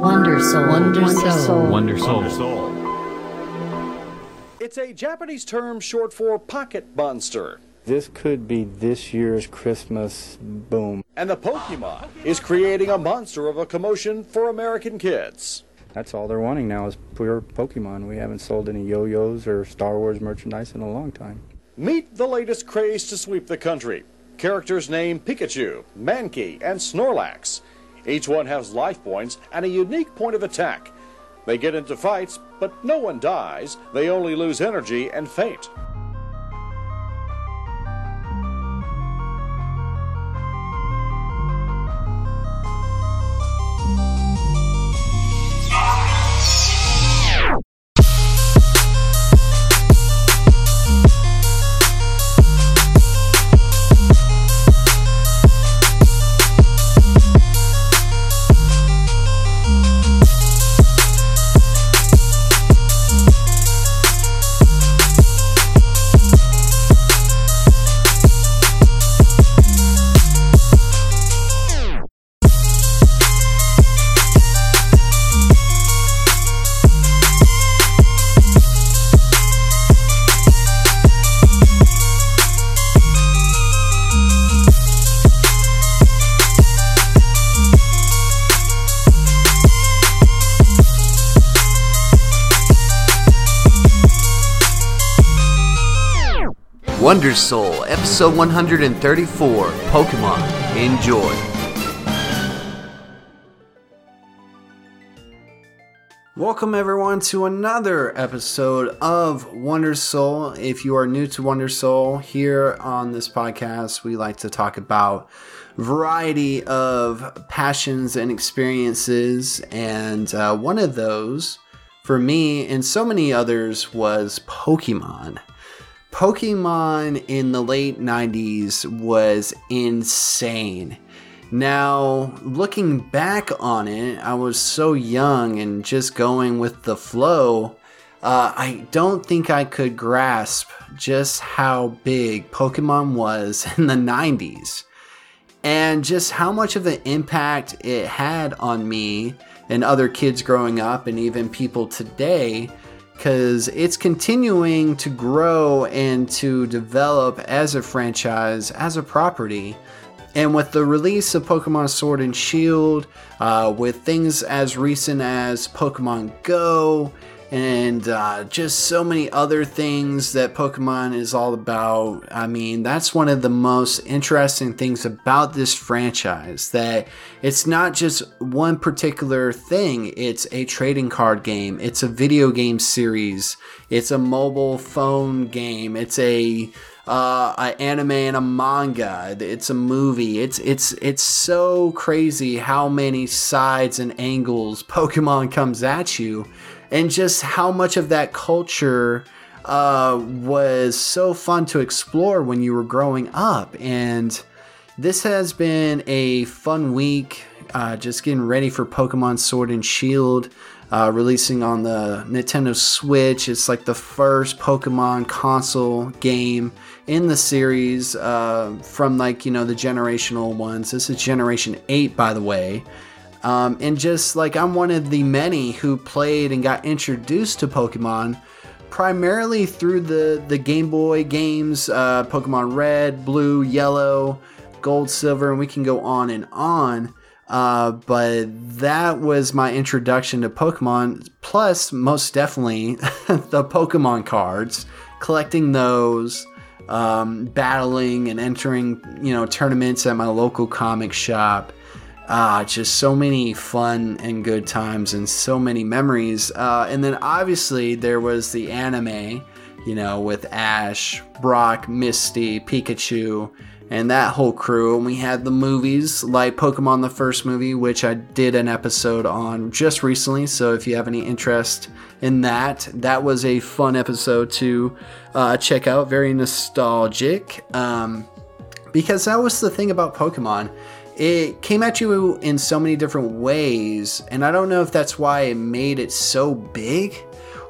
Wonder Soul. Wonder Soul. Wonder Soul. It's a Japanese term short for pocket monster. This could be this year's Christmas boom. And the Pokemon is creating a monster of a commotion for American kids. That's all they're wanting now is pure Pokemon. We haven't sold any yo-yos or Star Wars merchandise in a long time. Meet the latest craze to sweep the country. Characters named Pikachu, Mankey, and Snorlax. Each one has life points and a unique point of attack. They get into fights, but no one dies. They only lose energy and faint. Episode 134 Pokemon. Enjoy. Welcome, everyone, to another episode of Wonder Soul. If you are new to Wonder Soul, here on this podcast, we like to talk about variety of passions and experiences, and uh, one of those for me and so many others was Pokemon. Pokemon in the late 90s was insane. Now, looking back on it, I was so young and just going with the flow. Uh, I don't think I could grasp just how big Pokemon was in the 90s and just how much of an impact it had on me and other kids growing up and even people today because it's continuing to grow and to develop as a franchise, as a property. And with the release of Pokemon Sword and Shield, uh, with things as recent as Pokemon Go, and uh, just so many other things that Pokemon is all about. I mean, that's one of the most interesting things about this franchise that it's not just one particular thing, it's a trading card game, it's a video game series, it's a mobile phone game, it's a uh, an anime and a manga. It's a movie. It's it's it's so crazy how many sides and angles Pokemon comes at you and just how much of that culture uh, was so fun to explore when you were growing up. And this has been a fun week, uh, just getting ready for Pokemon Sword and Shield. Uh, releasing on the Nintendo Switch. It's like the first Pokemon console game in the series uh, from like, you know, the generational ones. This is Generation 8, by the way. Um, and just like I'm one of the many who played and got introduced to Pokemon primarily through the, the Game Boy games uh, Pokemon Red, Blue, Yellow, Gold, Silver, and we can go on and on. Uh, but that was my introduction to Pokemon. Plus, most definitely, the Pokemon cards, collecting those, um, battling and entering, you know, tournaments at my local comic shop ah, just so many fun and good times and so many memories. Uh, and then obviously there was the anime, you know, with Ash, Brock, Misty, Pikachu, and that whole crew. And we had the movies like Pokemon the first movie, which I did an episode on just recently. So if you have any interest in that, that was a fun episode to uh, check out. Very nostalgic. Um, because that was the thing about Pokemon it came at you in so many different ways, and I don't know if that's why it made it so big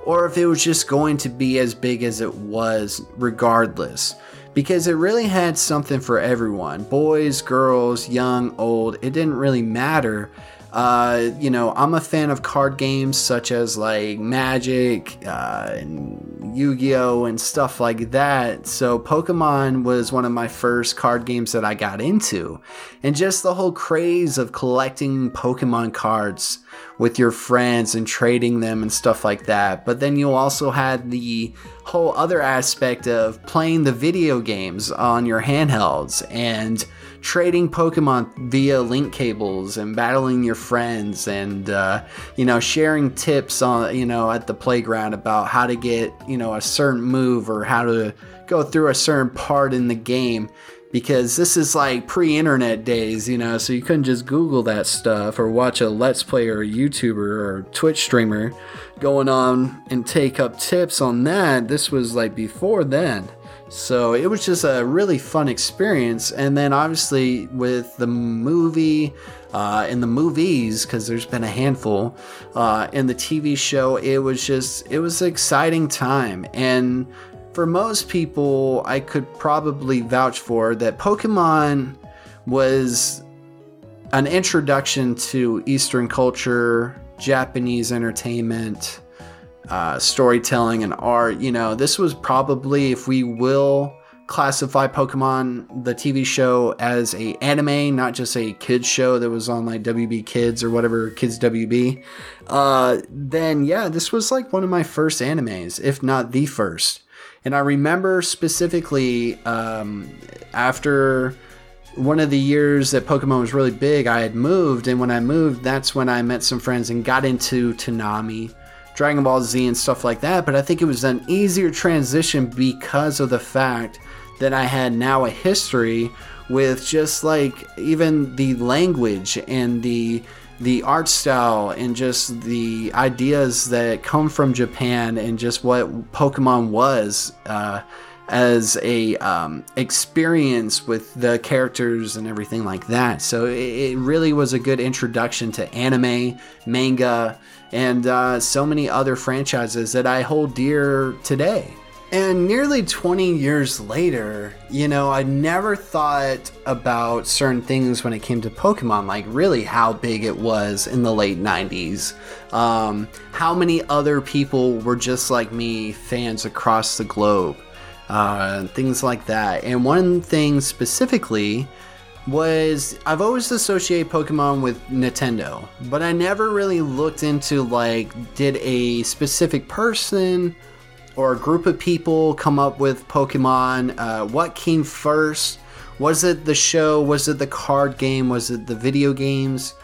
or if it was just going to be as big as it was regardless. Because it really had something for everyone boys, girls, young, old, it didn't really matter. Uh, you know, I'm a fan of card games such as like Magic uh, and Yu Gi Oh! and stuff like that. So, Pokemon was one of my first card games that I got into. And just the whole craze of collecting Pokemon cards with your friends and trading them and stuff like that. But then you also had the whole other aspect of playing the video games on your handhelds and trading Pokemon via link cables and battling your friends and uh, you know sharing tips on you know at the playground about how to get you know a certain move or how to go through a certain part in the game because this is like pre-internet days, you know, so you couldn't just Google that stuff or watch a Let's Play or a YouTuber or Twitch streamer going on and take up tips on that. This was like before then. So it was just a really fun experience. And then obviously with the movie, uh, in the movies, because there's been a handful, uh, in the TV show, it was just, it was an exciting time. And for most people, I could probably vouch for that Pokemon was an introduction to Eastern culture, Japanese entertainment, uh, storytelling, and art. You know, this was probably, if we will classify Pokemon the TV show as a anime, not just a kids show that was on like WB Kids or whatever Kids WB, uh, then yeah, this was like one of my first animes, if not the first. And I remember specifically um, after one of the years that Pokemon was really big, I had moved. And when I moved, that's when I met some friends and got into Toonami, Dragon Ball Z, and stuff like that. But I think it was an easier transition because of the fact that I had now a history with just like even the language and the the art style and just the ideas that come from Japan and just what Pokemon was uh, as a um, experience with the characters and everything like that. So it, it really was a good introduction to anime, manga, and uh, so many other franchises that I hold dear today. And nearly 20 years later, you know, I never thought about certain things when it came to Pokemon, like really how big it was in the late 90s. Um, how many other people were just like me, fans across the globe, uh, things like that. And one thing specifically was I've always associated Pokemon with Nintendo, but I never really looked into like, did a specific person or a group of people come up with Pokemon? Uh, what came first? Was it the show? Was it the card game? Was it the video games?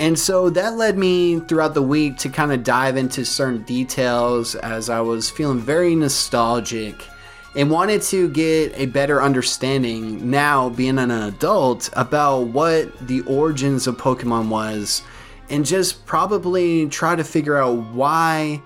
And so that led me throughout the week to kind of dive into certain details as I was feeling very nostalgic and wanted to get a better understanding now being an adult about what the origins of Pokemon was and just probably try to figure out why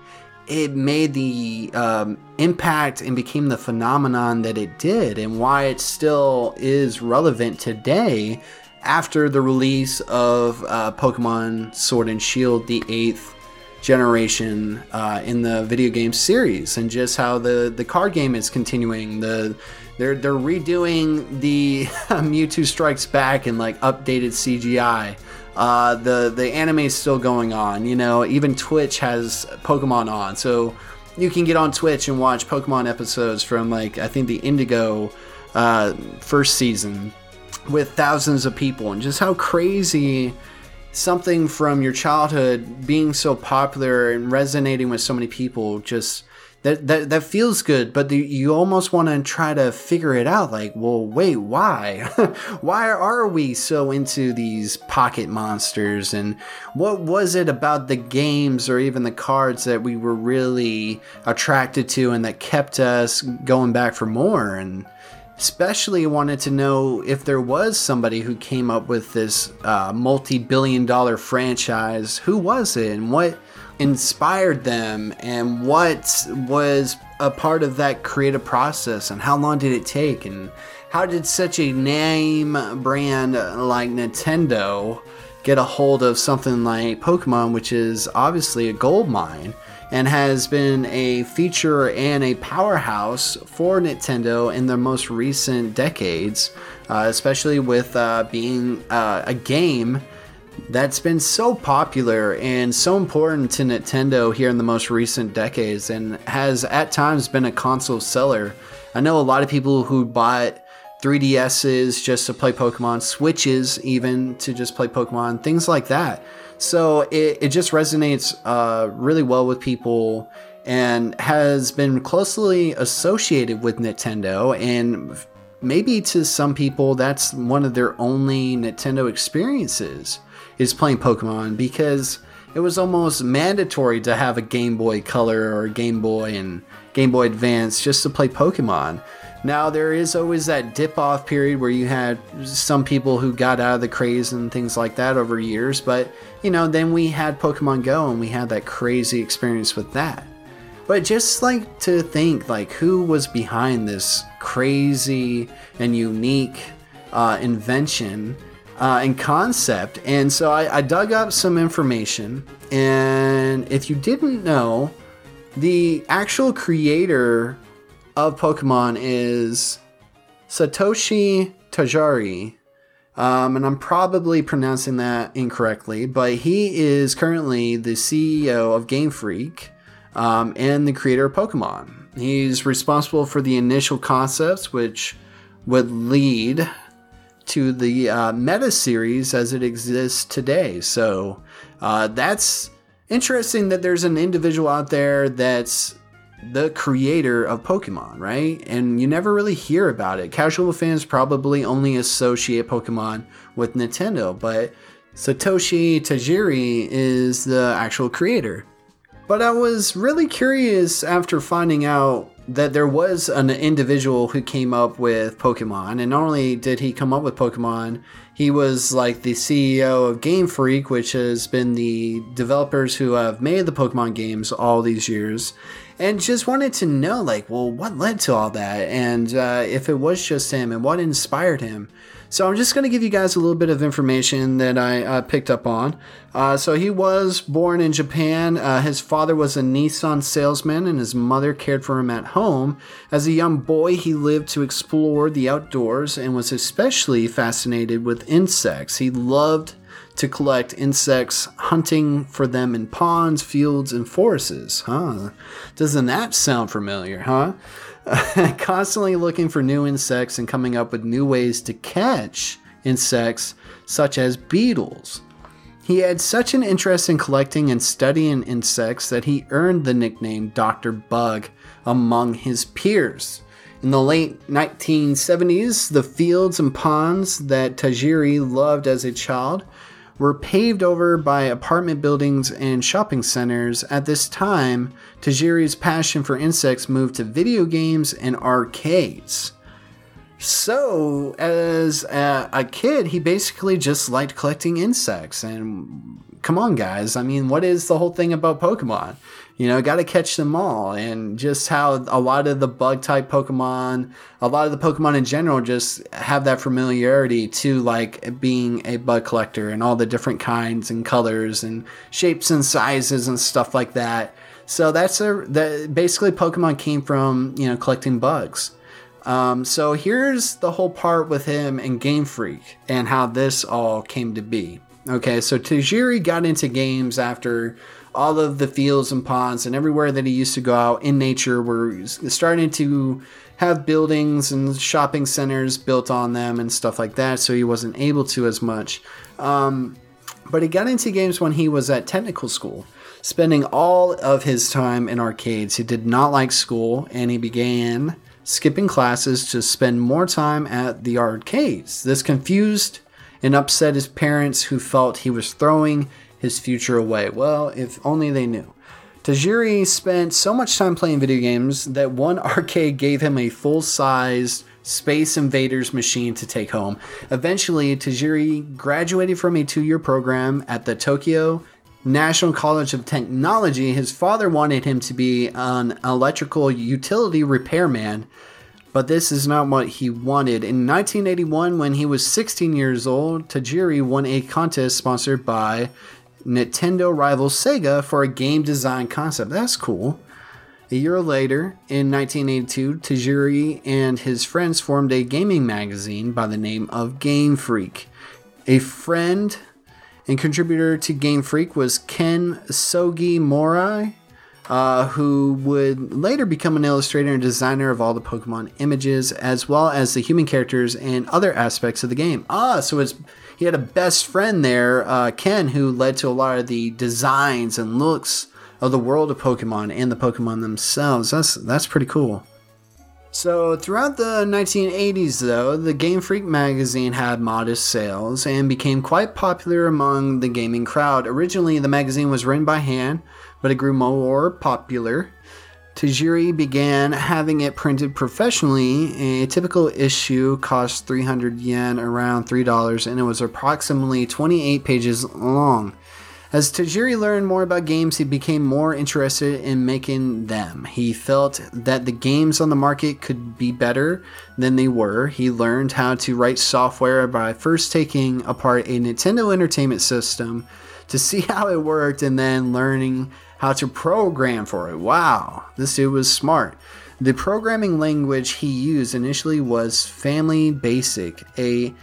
it made the um, impact and became the phenomenon that it did, and why it still is relevant today after the release of uh, Pokemon Sword and Shield, the eighth generation uh, in the video game series, and just how the the card game is continuing. The they're they're redoing the Mewtwo Strikes Back and like updated CGI. Uh, the the anime is still going on. You know, even Twitch has Pokemon on, so you can get on Twitch and watch Pokemon episodes from like I think the Indigo uh, first season with thousands of people, and just how crazy something from your childhood being so popular and resonating with so many people just that that, that feels good but the, you almost want to try to figure it out like well wait why? Why are we so into these pocket monsters? And what was it about the games or even the cards that we were really attracted to and that kept us going back for more? And especially wanted to know if there was somebody who came up with this uh, multi-billion dollar franchise who was it and what inspired them and what was a part of that creative process and how long did it take and how did such a name brand like Nintendo get a hold of something like Pokemon which is obviously a gold mine and has been a feature and a powerhouse for Nintendo in the most recent decades, uh, especially with uh, being uh, a game that's been so popular and so important to Nintendo here in the most recent decades and has at times been a console seller. I know a lot of people who bought 3DSs just to play Pokemon, Switches even to just play Pokemon, things like that. So it, it just resonates uh, really well with people and has been closely associated with Nintendo. And maybe to some people, that's one of their only Nintendo experiences is playing Pokemon because it was almost mandatory to have a Game Boy Color or Game Boy and Game Boy Advance just to play Pokemon. Now, there is always that dip off period where you had some people who got out of the craze and things like that over years, but you know, then we had Pokemon Go and we had that crazy experience with that. But just like to think, like, who was behind this crazy and unique uh, invention uh, and concept? And so I, I dug up some information, and if you didn't know, the actual creator of Pokemon is Satoshi Tajiri. Um, and I'm probably pronouncing that incorrectly, but he is currently the CEO of Game Freak um, and the creator of Pokemon. He's responsible for the initial concepts, which would lead to the uh, meta series as it exists today. So uh, that's interesting that there's an individual out there that's the creator of Pokemon, right? And you never really hear about it. Casual fans probably only associate Pokemon with Nintendo, but Satoshi Tajiri is the actual creator. But I was really curious after finding out that there was an individual who came up with Pokemon, and not only did he come up with Pokemon, he was like the CEO of Game Freak, which has been the developers who have made the Pokemon games all these years, and just wanted to know, like, well, what led to all that, and uh, if it was just him, and what inspired him. So I'm just going to give you guys a little bit of information that I uh, picked up on. Uh, so he was born in Japan. Uh, his father was a Nissan salesman, and his mother cared for him at home. As a young boy, he lived to explore the outdoors and was especially fascinated with insects. He loved to collect insects, hunting for them in ponds, fields, and forests. Huh? Doesn't that sound familiar, huh? constantly looking for new insects and coming up with new ways to catch insects, such as beetles. He had such an interest in collecting and studying insects that he earned the nickname Dr. Bug among his peers. In the late 1970s, the fields and ponds that Tajiri loved as a child were paved over by apartment buildings and shopping centers. At this time, Tajiri's passion for insects moved to video games and arcades. So, as a, a, kid, he basically just liked collecting insects. And come on, guys, I mean, what is the whole thing about Pokemon? You know, got to catch them all. And just how a lot of the bug type Pokemon, a lot of the Pokemon in general, just have that familiarity to like being a bug collector and all the different kinds and colors and shapes and sizes and stuff like that. So that's a that basically Pokemon came from you know collecting bugs. Um, so here's the whole part with him and Game Freak and how this all came to be. Okay, so Tajiri got into games after all of the fields and ponds and everywhere that he used to go out in nature were starting to have buildings and shopping centers built on them and stuff like that, so he wasn't able to as much. Um, but he got into games when he was at technical school, spending all of his time in arcades. He did not like school and he began skipping classes to spend more time at the arcades. This confused and upset his parents, who felt he was throwing his future away. Well, if only they knew. Tajiri spent so much time playing video games that one arcade gave him a full sized Space Invaders machine to take home. Eventually, Tajiri graduated from a two year program at the Tokyo National College of Technology. His father wanted him to be an electrical utility repairman, but this is not what he wanted. In 1981, when he was 16 years old, Tajiri won a contest sponsored by Nintendo rival Sega for a game design concept. That's cool. A year later, in 1982, Tajiri and his friends formed a gaming magazine by the name of Game Freak. A friend And contributor to Game Freak was Ken Sugimori, uh, who would later become an illustrator and designer of all the Pokemon images, as well as the human characters and other aspects of the game. Ah, so it's he had a best friend there, uh, Ken, who led to a lot of the designs and looks of the world of Pokemon and the Pokemon themselves. That's that's pretty cool. So, throughout the 1980s, though, the Game Freak magazine had modest sales and became quite popular among the gaming crowd. Originally, the magazine was written by hand, but it grew more popular. Tajiri began having it printed professionally. A typical issue cost 300 yen, around $3, and it was approximately 28 pages long. As Tajiri learned more about games, he became more interested in making them. He felt that the games on the market could be better than they were. He learned how to write software by first taking apart a Nintendo Entertainment System to see how it worked and then learning how to program for it. Wow, this dude was smart. The programming language he used initially was Family Basic, a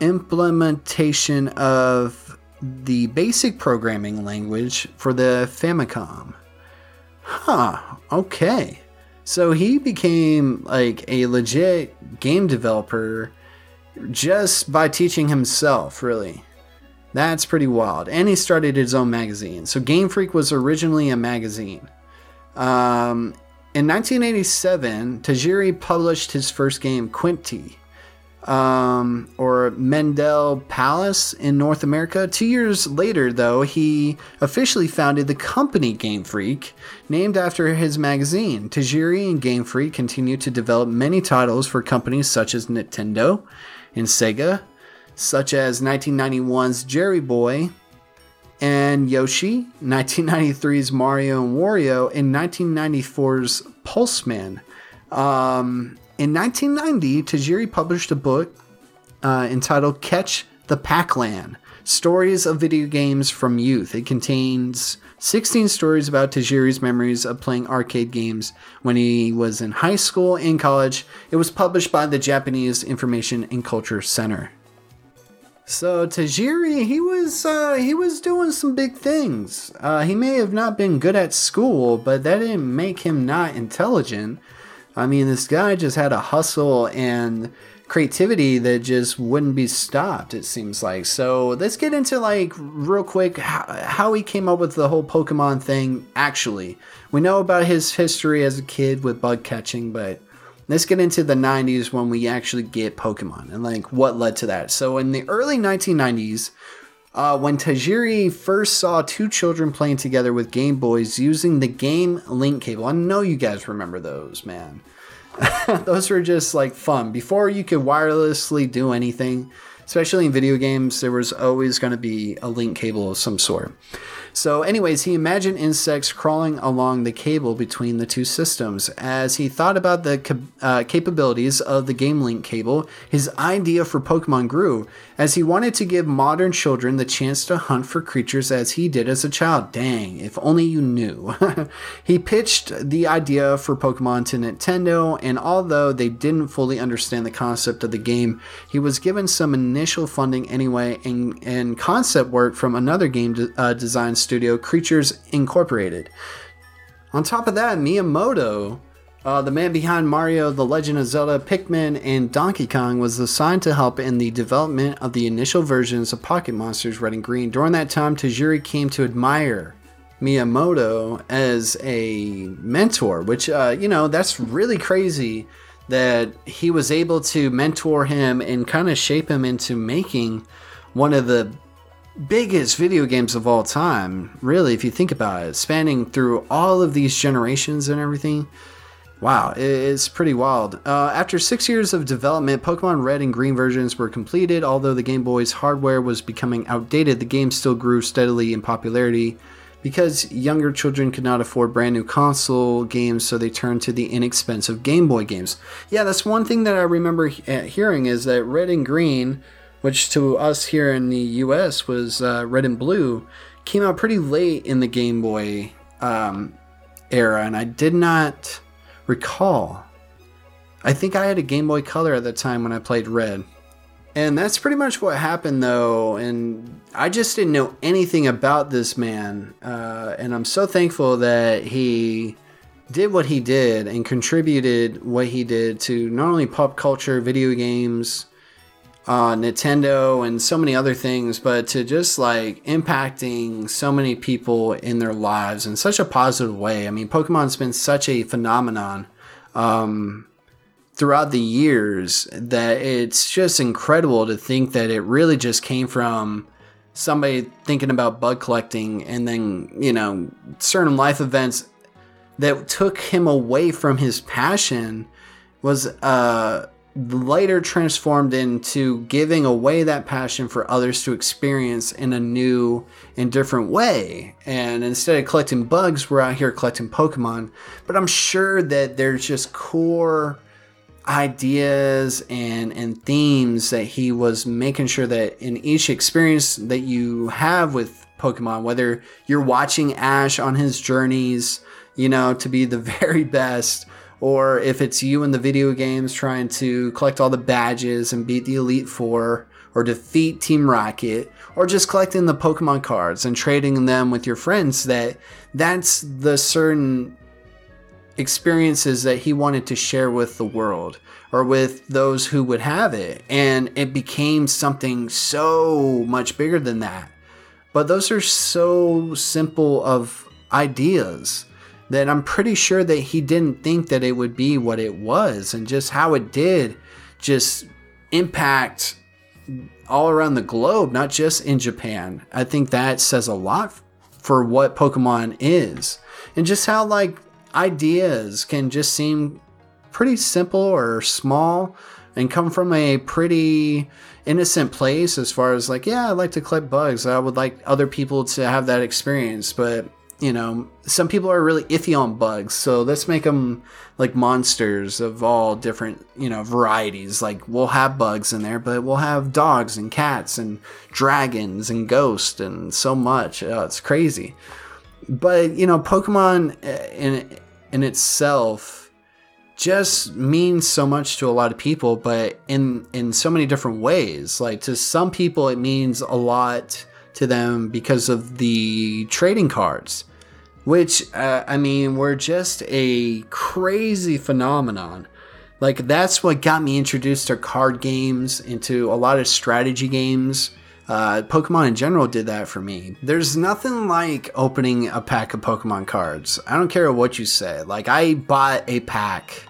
implementation of the basic programming language for the Famicom. Huh, okay. So he became like a legit game developer just by teaching himself, really. That's pretty wild. And he started his own magazine. So Game Freak was originally a magazine. Um, in 1987, Tajiri published his first game, Quinty, um, or Mendel Palace in North America. Two years later, though, he officially founded the company Game Freak, named after his magazine. Tajiri and Game Freak continued to develop many titles for companies such as Nintendo and Sega, such as 1991's Jerry Boy and Yoshi, 1993's Mario and Wario, and 1994's Pulseman. Um, in 1990, Tajiri published a book uh, entitled Catch the Pac-Land Stories of Video Games from Youth. It contains 16 stories about Tajiri's memories of playing arcade games when he was in high school and college. It was published by the Japanese Information and Culture Center. So Tajiri, he was uh, he was doing some big things. Uh, he may have not been good at school, but that didn't make him not intelligent. I mean, this guy just had a hustle and creativity that just wouldn't be stopped. It seems like. So let's get into like real quick how, how he came up with the whole Pokemon thing. Actually, we know about his history as a kid with bug catching, but let's get into the 90s when we actually get Pokemon and like what led to that. So in the early 1990s, uh, when Tajiri first saw two children playing together with Game Boys using the Game Link cable, I know you guys remember those, man. those were just like fun. Before you could wirelessly do anything, especially in video games, there was always going to be a link cable of some sort. So, anyways, he imagined insects crawling along the cable between the two systems. As he thought about the uh, capabilities of the Game Link cable, his idea for Pokemon grew, as he wanted to give modern children the chance to hunt for creatures as he did as a child. Dang, if only you knew. he pitched the idea for Pokemon to Nintendo, and although they didn't fully understand the concept of the game, he was given some initial funding anyway and, and concept work from another game de- uh, design studio, Creatures Incorporated. On top of that, Miyamoto, uh, the man behind Mario, The Legend of Zelda, Pikmin, and Donkey Kong, was assigned to help in the development of the initial versions of Pocket Monsters Red and Green. During that time, Tajiri came to admire Miyamoto as a mentor, which, uh, you know, that's really crazy that he was able to mentor him and kind of shape him into making one of the biggest video games of all time, really, if you think about it, spanning through all of these generations and everything. Wow, it's pretty wild. Uh, after six years of development, Pokemon Red and Green versions were completed. Although the Game Boy's hardware was becoming outdated, the game still grew steadily in popularity because younger children could not afford brand new console games, so they turned to the inexpensive Game Boy games. Yeah, that's one thing that I remember hearing is that Red and Green which to us here in the US was uh, Red and Blue, came out pretty late in the Game Boy um, era, and I did not recall. I think I had a Game Boy Color at the time when I played Red. And that's pretty much what happened, though. And I just didn't know anything about this man. Uh, and I'm so thankful that he did what he did and contributed what he did to not only pop culture, video games, uh, Nintendo, and so many other things, but to just like impacting so many people in their lives in such a positive way. I mean, Pokemon's been such a phenomenon. Um, throughout the years that it's just incredible to think that it really just came from somebody thinking about bug collecting and then, you know, certain life events that took him away from his passion was uh later transformed into giving away that passion for others to experience in a new and different way. And instead of collecting bugs, we're out here collecting Pokemon. But I'm sure that there's just core ideas and and themes that he was making sure that in each experience that you have with Pokemon, whether you're watching Ash on his journeys, you know, to be the very best, or if it's you in the video games trying to collect all the badges and beat the Elite Four, or defeat Team Rocket, or just collecting the Pokemon cards and trading them with your friends, that that's the certain experiences that he wanted to share with the world or with those who would have it. And it became something so much bigger than that. But those are so simple of ideas that I'm pretty sure that he didn't think that it would be what it was and just how it did just impact all around the globe, not just in Japan. I think that says a lot for what Pokemon is and just how like ideas can just seem pretty simple or small and come from a pretty innocent place as far as like yeah i like to collect bugs i would like other people to have that experience but you know some people are really iffy on bugs so let's make them like monsters of all different you know varieties. Like we'll have bugs in there but we'll have dogs and cats and dragons and ghosts and so much. Oh, it's crazy. But you know pokemon uh, in in itself just means so much to a lot of people but in in so many different ways. Like to some people it means a lot to them because of the trading cards which uh, i mean were just a crazy phenomenon like that's what got me introduced to card games into a lot of strategy games uh, Pokemon in general did that for me. There's nothing like opening a pack of Pokemon cards. I don't care what you say. Like, I bought a pack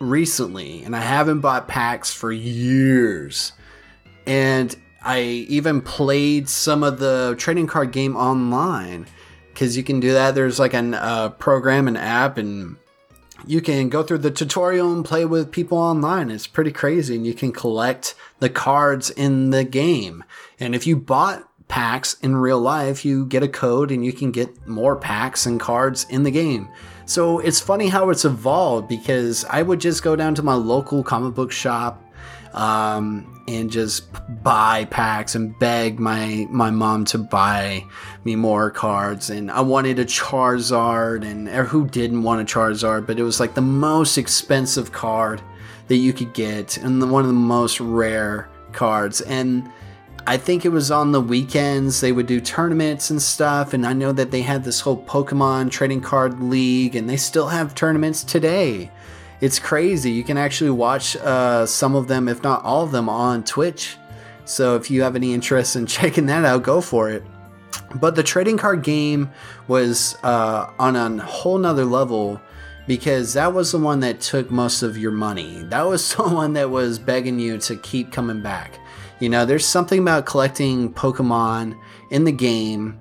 recently, and I haven't bought packs for years. And I even played some of the trading card game online because you can do that. There's like a uh, program, an app, and you can go through the tutorial and play with people online. It's pretty crazy, and you can collect the cards in the game. And if you bought packs in real life, you get a code and you can get more packs and cards in the game. So it's funny how it's evolved because I would just go down to my local comic book shop um, and just buy packs and beg my my mom to buy me more cards. And I wanted a Charizard, and who didn't want a Charizard? But it was like the most expensive card that you could get, and the, one of the most rare cards. And I think it was on the weekends they would do tournaments and stuff. And I know that they had this whole Pokemon trading card league, and they still have tournaments today it's crazy. You can actually watch uh, some of them, if not all of them, on Twitch. So if you have any interest in checking that out, go for it. But the trading card game was uh, on a whole nother level because that was the one that took most of your money. That was the one that was begging you to keep coming back. You know, there's something about collecting Pokemon in the game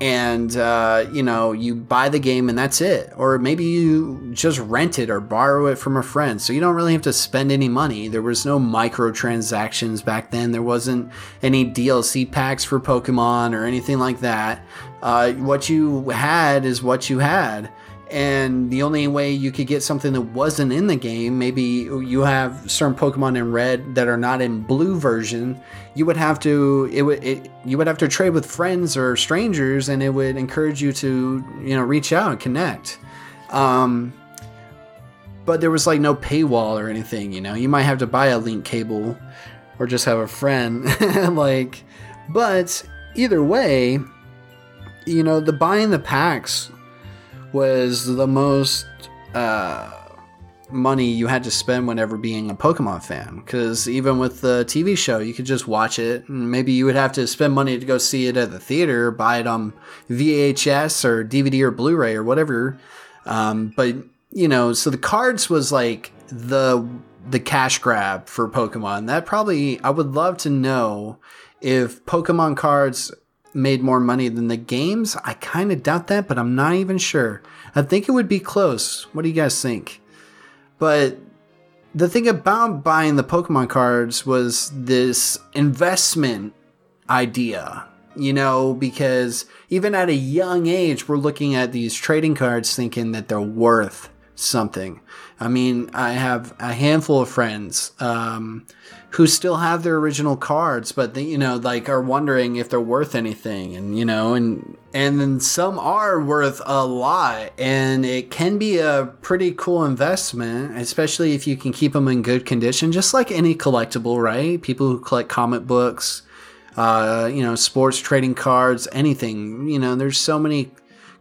and uh, you know you buy the game and that's it. Or maybe you just rent it or borrow it from a friend. So you don't really have to spend any money. There was no microtransactions back then. There wasn't any dlc packs for pokemon or anything like that. Uh, what you had is what you had and the only way you could get something that wasn't in the game maybe you have certain pokemon in red that are not in blue version you would have to it would it, you would have to trade with friends or strangers and it would encourage you to you know reach out and connect um but there was like no paywall or anything you know you might have to buy a link cable or just have a friend. like, but either way, you know, the buying the packs was the most uh, money you had to spend whenever being a Pokemon fan. Because even with the TV show, you could just watch it, and maybe you would have to spend money to go see it at the theater, buy it on VHS or DVD or Blu-ray or whatever. Um, but you know, so the cards was like the the cash grab for Pokemon. That probably I would love to know if Pokemon cards made more money than the games. I kind of doubt that, but I'm not even sure. I think it would be close. What do you guys think? But the thing about buying the Pokemon cards was this investment idea, you know, because even at a young age, we're looking at these trading cards thinking that they're worth something. I mean, I have a handful of friends um, who still have their original cards, but they, you know, like are wondering if they're worth anything, and you know, and and then some are worth a lot, and it can be a pretty cool investment, especially if you can keep them in good condition, just like any collectible, right? People who collect comic books, uh, you know, sports trading cards, anything. You know, there's so many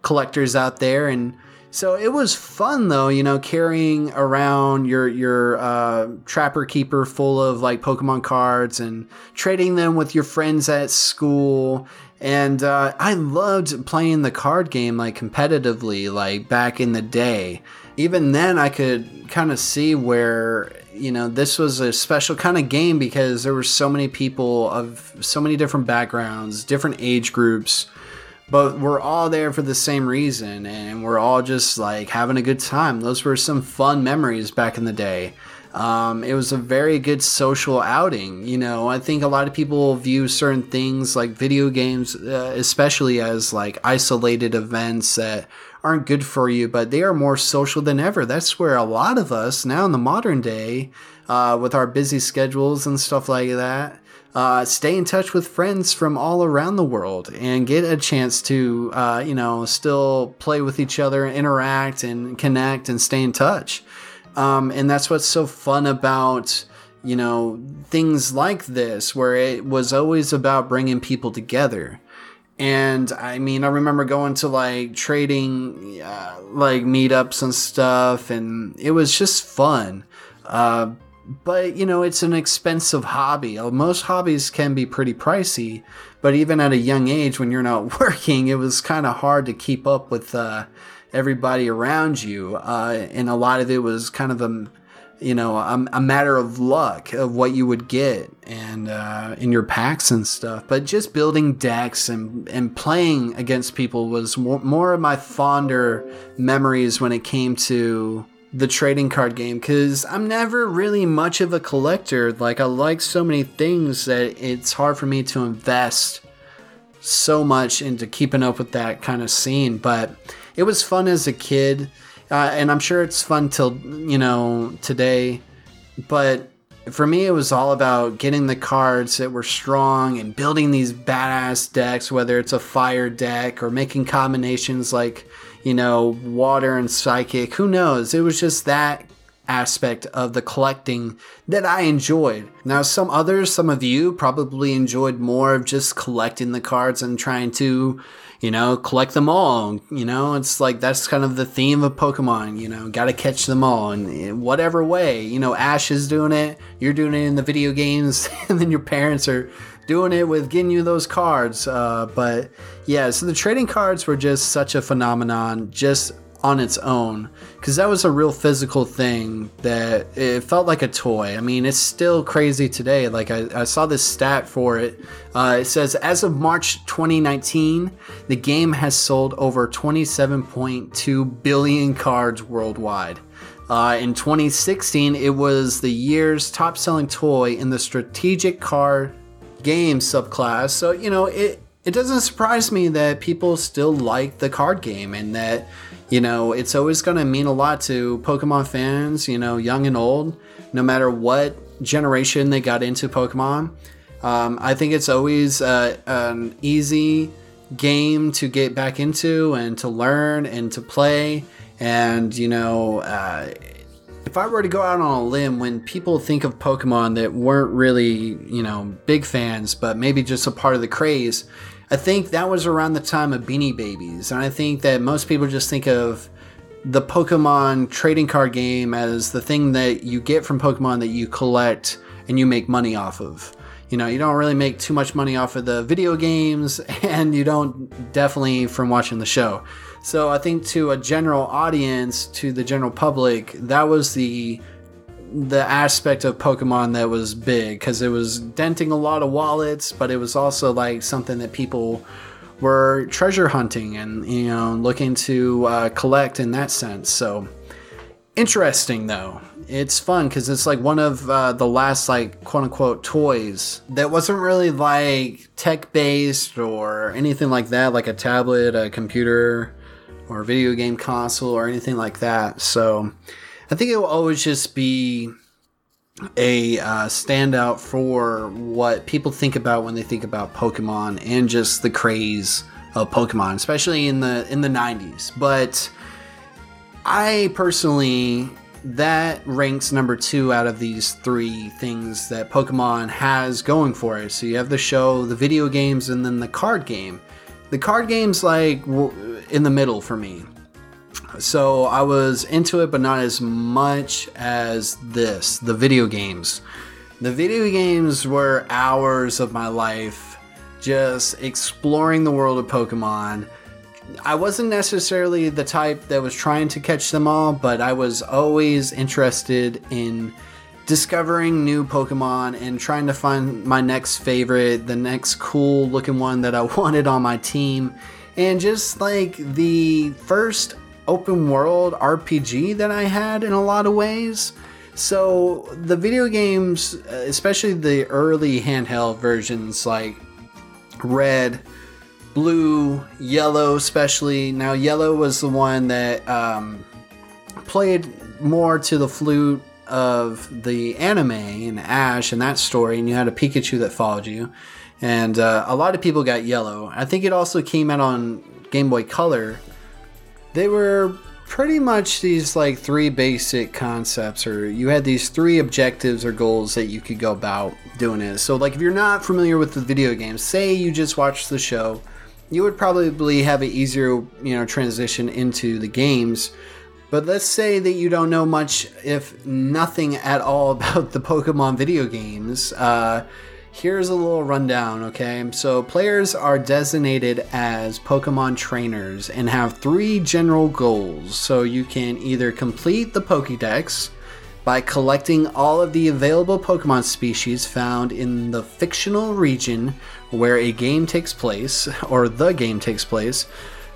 collectors out there, and so it was fun though, you know, carrying around your your uh, trapper keeper full of like Pokemon cards and trading them with your friends at school. And uh, I loved playing the card game like competitively, like back in the day. Even then, I could kind of see where you know this was a special kind of game because there were so many people of so many different backgrounds, different age groups but we're all there for the same reason and we're all just like having a good time. Those were some fun memories back in the day. Um, it was a very good social outing you know? I think a lot of people view certain things like video games uh, especially as like isolated events that aren't good for you but they are more social than ever. That's where a lot of us now in the modern day uh, with our busy schedules and stuff like that uh, stay in touch with friends from all around the world and get a chance to, uh, you know, still play with each other, interact and connect and stay in touch. Um, and that's what's so fun about, you know, things like this, where it was always about bringing people together. And I mean, I remember going to like trading, uh, like meetups and stuff, and it was just fun. Uh, but you know it's an expensive hobby. Uh, most hobbies can be pretty pricey but even at a young age when you're not working it was kind of hard to keep up with uh, everybody around you uh, and a lot of it was kind of a you know a, a matter of luck of what you would get and uh, in your packs and stuff. But just building decks and and playing against people was more, more of my fonder memories when it came to the trading card game because I'm never really much of a collector. Like, I like so many things that it's hard for me to invest so much into keeping up with that kind of scene. But it was fun as a kid, uh, and I'm sure it's fun till, you know, today. But for me, it was all about getting the cards that were strong and building these badass decks, whether it's a fire deck or making combinations like you know, water and psychic. Who knows? It was just that aspect of the collecting that I enjoyed. Now, some others, some of you probably enjoyed more of just collecting the cards and trying to, you know, collect them all. You know, it's like that's kind of the theme of Pokemon, you know, gotta catch them all in whatever way. You know, Ash is doing it, you're doing it in the video games, and then your parents are doing it with getting you those cards. Uh, but yeah, so the trading cards were just such a phenomenon just on its own because that was a real physical thing that it felt like a toy. I mean, it's still crazy today. Like, I, I saw this stat for it. Uh, it says as of March 2019, the game has sold over 27.2 billion cards worldwide. Uh, in 2016, it was the year's top selling toy in the strategic card game subclass. So, you know, it it doesn't surprise me that people still like the card game and that, you know, it's always going to mean a lot to Pokemon fans, you know, young and old, no matter what generation they got into Pokemon. Um, I think it's always uh, an easy game to get back into and to learn and to play. And, you know, uh, if I were to go out on a limb, when people think of Pokemon that weren't really, you know, big fans, but maybe just a part of the craze, I think that was around the time of Beanie Babies. And I think that most people just think of the Pokemon trading card game as the thing that you get from Pokemon that you collect and you make money off of. You know, you don't really make too much money off of the video games, and you don't definitely from watching the show. So I think to a general audience, to the general public, that was the the aspect of Pokemon that was big because it was denting a lot of wallets, but it was also like something that people were treasure hunting and you know looking to uh, collect in that sense. So interesting though. It's fun because it's like one of uh, the last like quote unquote toys that wasn't really like tech based or anything like that, like a tablet, a computer, or video game console or anything like that. So I think it will always just be a uh, standout for what people think about when they think about Pokemon and just the craze of Pokemon, especially in the in the 90s. But I personally that ranks number two out of these three things that Pokemon has going for it. So you have the show, the video games, and then the card game. The card game's like in the middle for me. So I was into it, but not as much as this, the video games. The video games were hours of my life just exploring the world of Pokemon. I wasn't necessarily the type that was trying to catch them all, but I was always interested in discovering new Pokemon and trying to find my next favorite, the next cool looking one that I wanted on my team. And just like the first open world RPG that I had in a lot of ways. So the video games, especially the early handheld versions like red, blue, yellow, especially. Now, yellow was the one that um, played more to the flute of the anime and Ash and that story, and you had a Pikachu that followed you. And uh, a lot of people got yellow. I think it also came out on Game Boy Color they were pretty much these like three basic concepts or you had these three objectives or goals that you could go about doing it so like if you're not familiar with the video games say you just watched the show you would probably have an easier you know transition into the games but let's say that you don't know much if nothing at all about the pokemon video games uh, Here's a little rundown, okay? So, players are designated as Pokemon trainers and have three general goals. So, you can either complete the Pokedex by collecting all of the available Pokemon species found in the fictional region where a game takes place, or the game takes place.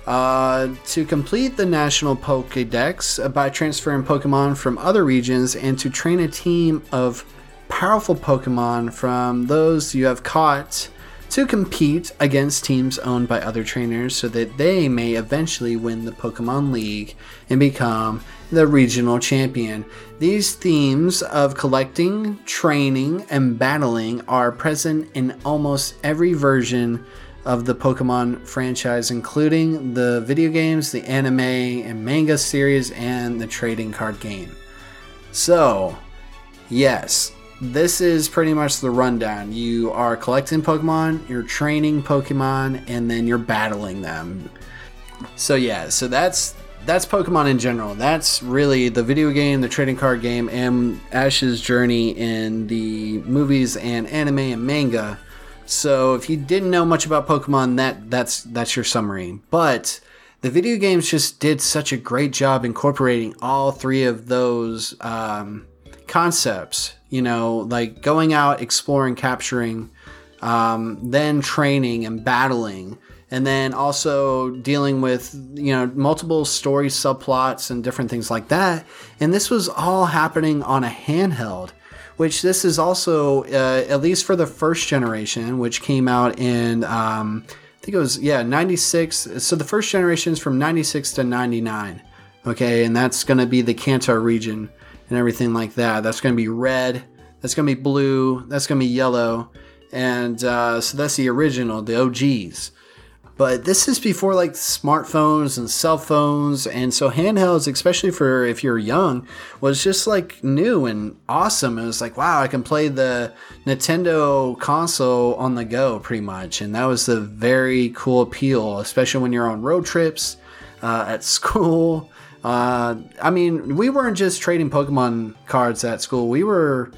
Uh, to complete the national Pokedex by transferring Pokemon from other regions and to train a team of powerful Pokemon from those you have caught to compete against teams owned by other trainers so that they may eventually win the Pokemon League and become the regional champion. These themes of collecting, training, and battling are present in almost every version of the Pokemon franchise, including the video games, the anime and manga series, and the trading card game. So, yes, this is pretty much the rundown. You are collecting Pokemon, you're training Pokemon, and then you're battling them. So yeah, so that's that's Pokemon in general. That's really the video game, the trading card game, and Ash's journey in the movies and anime and manga. So if you didn't know much about Pokemon, that that's that's your summary. But the video games just did such a great job incorporating all three of those um, concepts you know, like going out, exploring, capturing, um, then training and battling, and then also dealing with, you know, multiple story subplots and different things like that. And this was all happening on a handheld, which this is also, uh, at least for the first generation, which came out in, um, I think it was, yeah, 96. So the first generation is from 96 to 99. Okay, and that's going to be the Kanto region and everything like that. That's going to be red. That's going to be blue. That's going to be yellow. And uh, so that's the original, the OGs. But this is before like smartphones and cell phones, and so handhelds, especially for if you're young, was just like new and awesome. It was like, wow, I can play the Nintendo console on the go pretty much, and that was the very cool appeal, especially when you're on road trips, uh, at school. Uh, I mean, we weren't just trading Pokemon cards at school. We were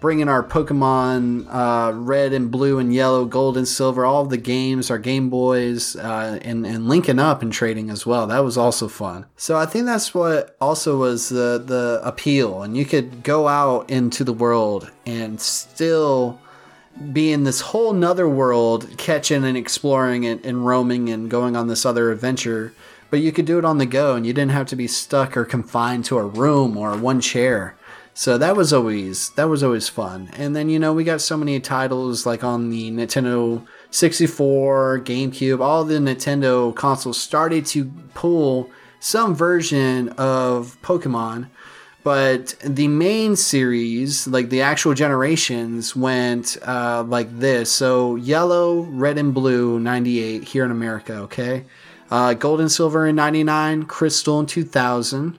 bringing our Pokemon uh, red and blue and yellow, gold and silver, all the games, our Game Boys, uh, and, and linking up and trading as well. That was also fun. So I think that's what also was the, the appeal. And you could go out into the world and still be in this whole nother world, catching and exploring and, and roaming and going on this other adventure. But you could do it on the go and you didn't have to be stuck or confined to a room or one chair. So that was always that was always fun. And then you know we got so many titles like on the Nintendo 64, GameCube, all the Nintendo consoles started to pull some version of Pokemon, but the main series, like the actual generations, went uh, like this. So yellow, red, and blue, 98 here in America, okay? Uh, gold and silver in 99, crystal in 2000.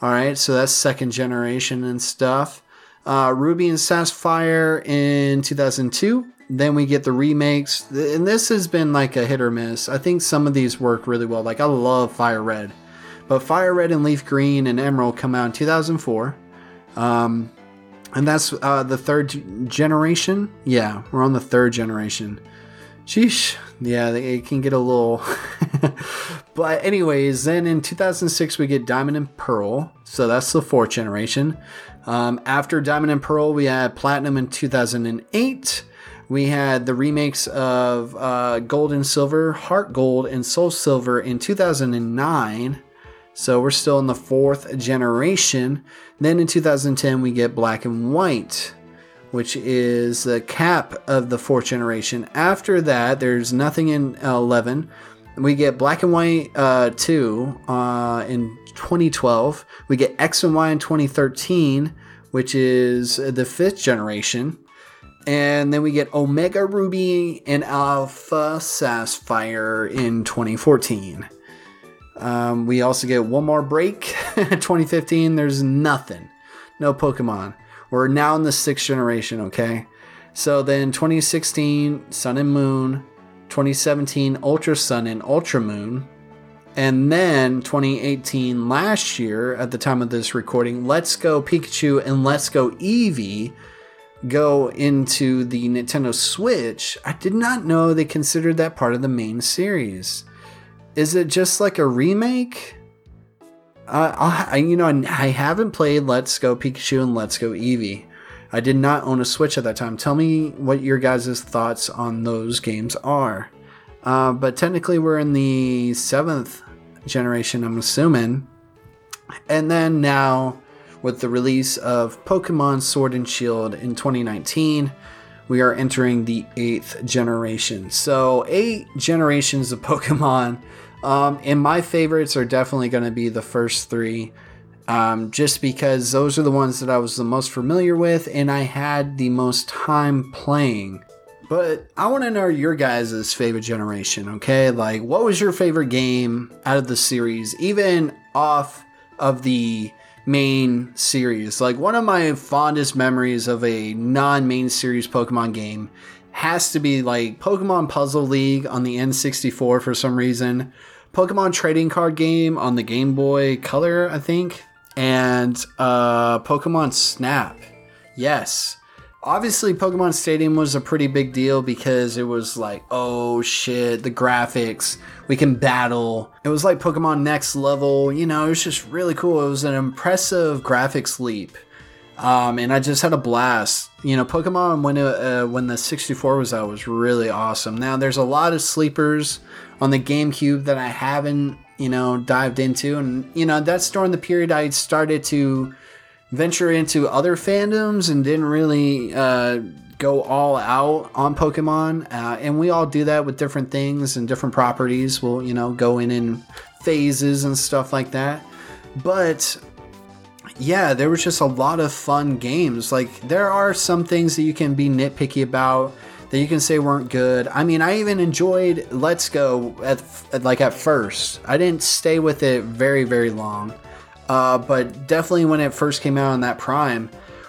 All right, so that's second generation and stuff. Uh, Ruby and Sapphire in 2002. Then we get the remakes, and this has been like a hit or miss. I think some of these work really well. Like I love Fire Red, but Fire Red and Leaf Green and Emerald come out in 2004. Um, and that's uh, the third generation. Yeah, we're on the third generation. Sheesh. Yeah, it can get a little. but, anyways, then in 2006, we get Diamond and Pearl. So that's the fourth generation. Um, after Diamond and Pearl, we had Platinum in 2008. We had the remakes of uh, Gold and Silver, Heart Gold, and Soul Silver in 2009. So we're still in the fourth generation. Then in 2010, we get Black and White which is the cap of the fourth generation. After that, there's nothing in 11. We get Black and White uh, 2 uh, in 2012. We get X and Y in 2013, which is the fifth generation. And then we get Omega Ruby and Alpha Sapphire in 2014. Um, we also get one more break, 2015. There's nothing, no Pokemon. We're now in the sixth generation, okay? So then 2016, Sun and Moon, 2017, Ultra Sun and Ultra Moon, and then 2018, last year, at the time of this recording, Let's Go Pikachu and Let's Go Eevee go into the Nintendo Switch. I did not know they considered that part of the main series. Is it just like a remake? Uh, I, you know, I haven't played Let's Go Pikachu and Let's Go Eevee. I did not own a Switch at that time. Tell me what your guys' thoughts on those games are. Uh, but technically, we're in the seventh generation, I'm assuming. And then now, with the release of Pokemon Sword and Shield in 2019, we are entering the eighth generation. So, eight generations of Pokemon um, and my favorites are definitely going to be the first three, um, just because those are the ones that I was the most familiar with and I had the most time playing. But I want to know your guys' favorite generation, okay? Like, what was your favorite game out of the series, even off of the main series? Like, one of my fondest memories of a non main series Pokemon game has to be like Pokemon Puzzle League on the N64 for some reason, Pokemon trading card game on the Game Boy Color, I think, and uh, Pokemon Snap. Yes. Obviously, Pokemon Stadium was a pretty big deal because it was like, oh shit, the graphics, we can battle. It was like Pokemon Next Level, you know, it was just really cool. It was an impressive graphics leap um, and I just had a blast. You know, Pokemon when it, uh, when the 64 was out was really awesome. Now there's a lot of sleepers on the GameCube that I haven't you know dived into, and you know that's during the period I started to venture into other fandoms and didn't really uh, go all out on Pokemon. Uh, and we all do that with different things and different properties. We'll you know go in in phases and stuff like that. But yeah, there was just a lot of fun games. Like there are some things that you can be nitpicky about. that you can say weren't good. I mean, I even enjoyed Let's Go at, at like at first. I didn't stay with it very very long, uh, but definitely when it first came out on that Prime,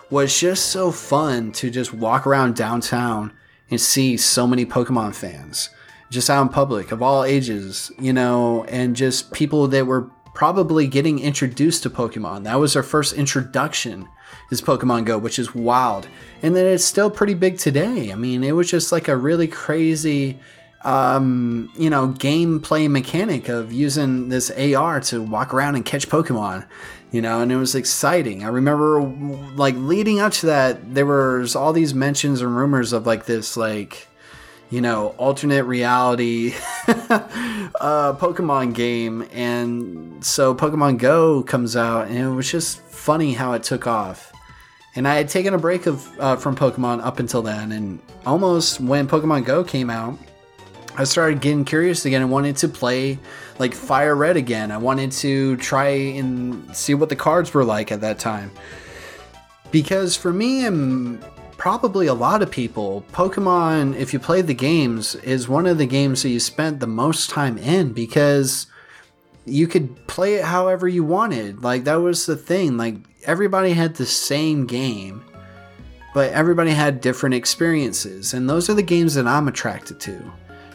was just so fun to just walk around downtown and see so many Pokemon fans just out in public of all ages, you know, and just people that were probably getting introduced to Pokemon. That was their first introduction is Pokemon Go, which is wild. And then it's still pretty big today. I mean, it was just like a really crazy um, you know, gameplay mechanic of using this AR to walk around and catch Pokemon, you know, and it was exciting. I remember like leading up to that, there was all these mentions and rumors of like this, like, you know, alternate reality uh, Pokemon game. And so Pokemon Go comes out, and it was just funny how it took off. And I had taken a break of uh, from Pokemon up until then, and almost when Pokemon Go came out, I started getting curious again and wanted to play like Fire Red again. I wanted to try and see what the cards were like at that time. Because for me and probably a lot of people, Pokemon, if you play the games, is one of the games that you spent the most time in because you could play it however you wanted. Like that was the thing. Like everybody had the same game, but everybody had different experiences. And those are the games that I'm attracted to.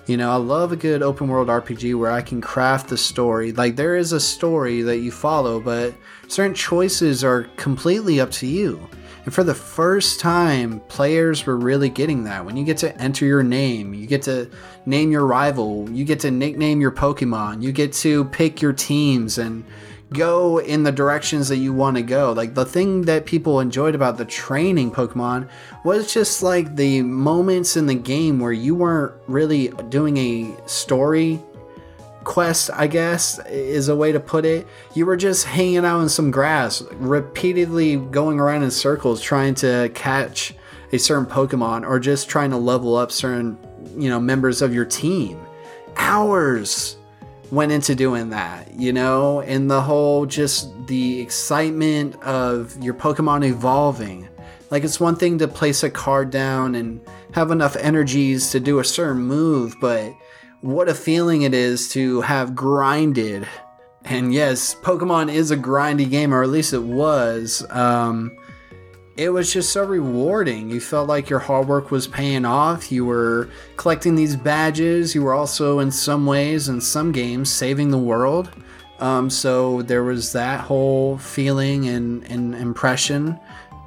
You know, I love a good open world RPG where I can craft the story. Like, there is a story that you follow, but certain choices are completely up to you. And for the first time, players were really getting that. When you get to enter your name, you get to name your rival, you get to nickname your Pokemon, you get to pick your teams and go in the directions that you want to go. Like the thing that people enjoyed about the training Pokemon was just like the moments in the game where you weren't really doing a story quest, I guess is a way to put it. You were just hanging out in some grass, repeatedly going around in circles trying to catch a certain Pokemon or just trying to level up certain, you know, members of your team. Hours went into doing that, you know, and the whole just the excitement of your Pokemon evolving. Like it's one thing to place a card down and have enough energies to do a certain move, but what a feeling it is to have grinded. And yes, Pokemon is a grindy game, or at least it was. Um, it was just so rewarding. You felt like your hard work was paying off. You were collecting these badges. You were also, in some ways, in some games, saving the world. Um, so there was that whole feeling and, and impression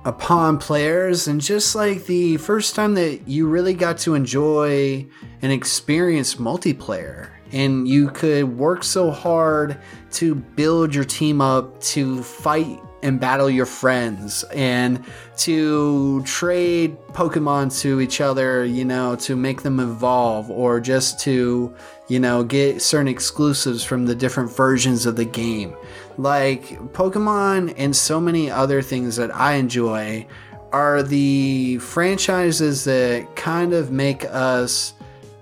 upon players. And just like the first time that you really got to enjoy and experience multiplayer, and you could work so hard to build your team up to fight and battle your friends and to trade Pokemon to each other, you know, to make them evolve or just to, you know, get certain exclusives from the different versions of the game. Like Pokemon and so many other things that I enjoy are the franchises that kind of make us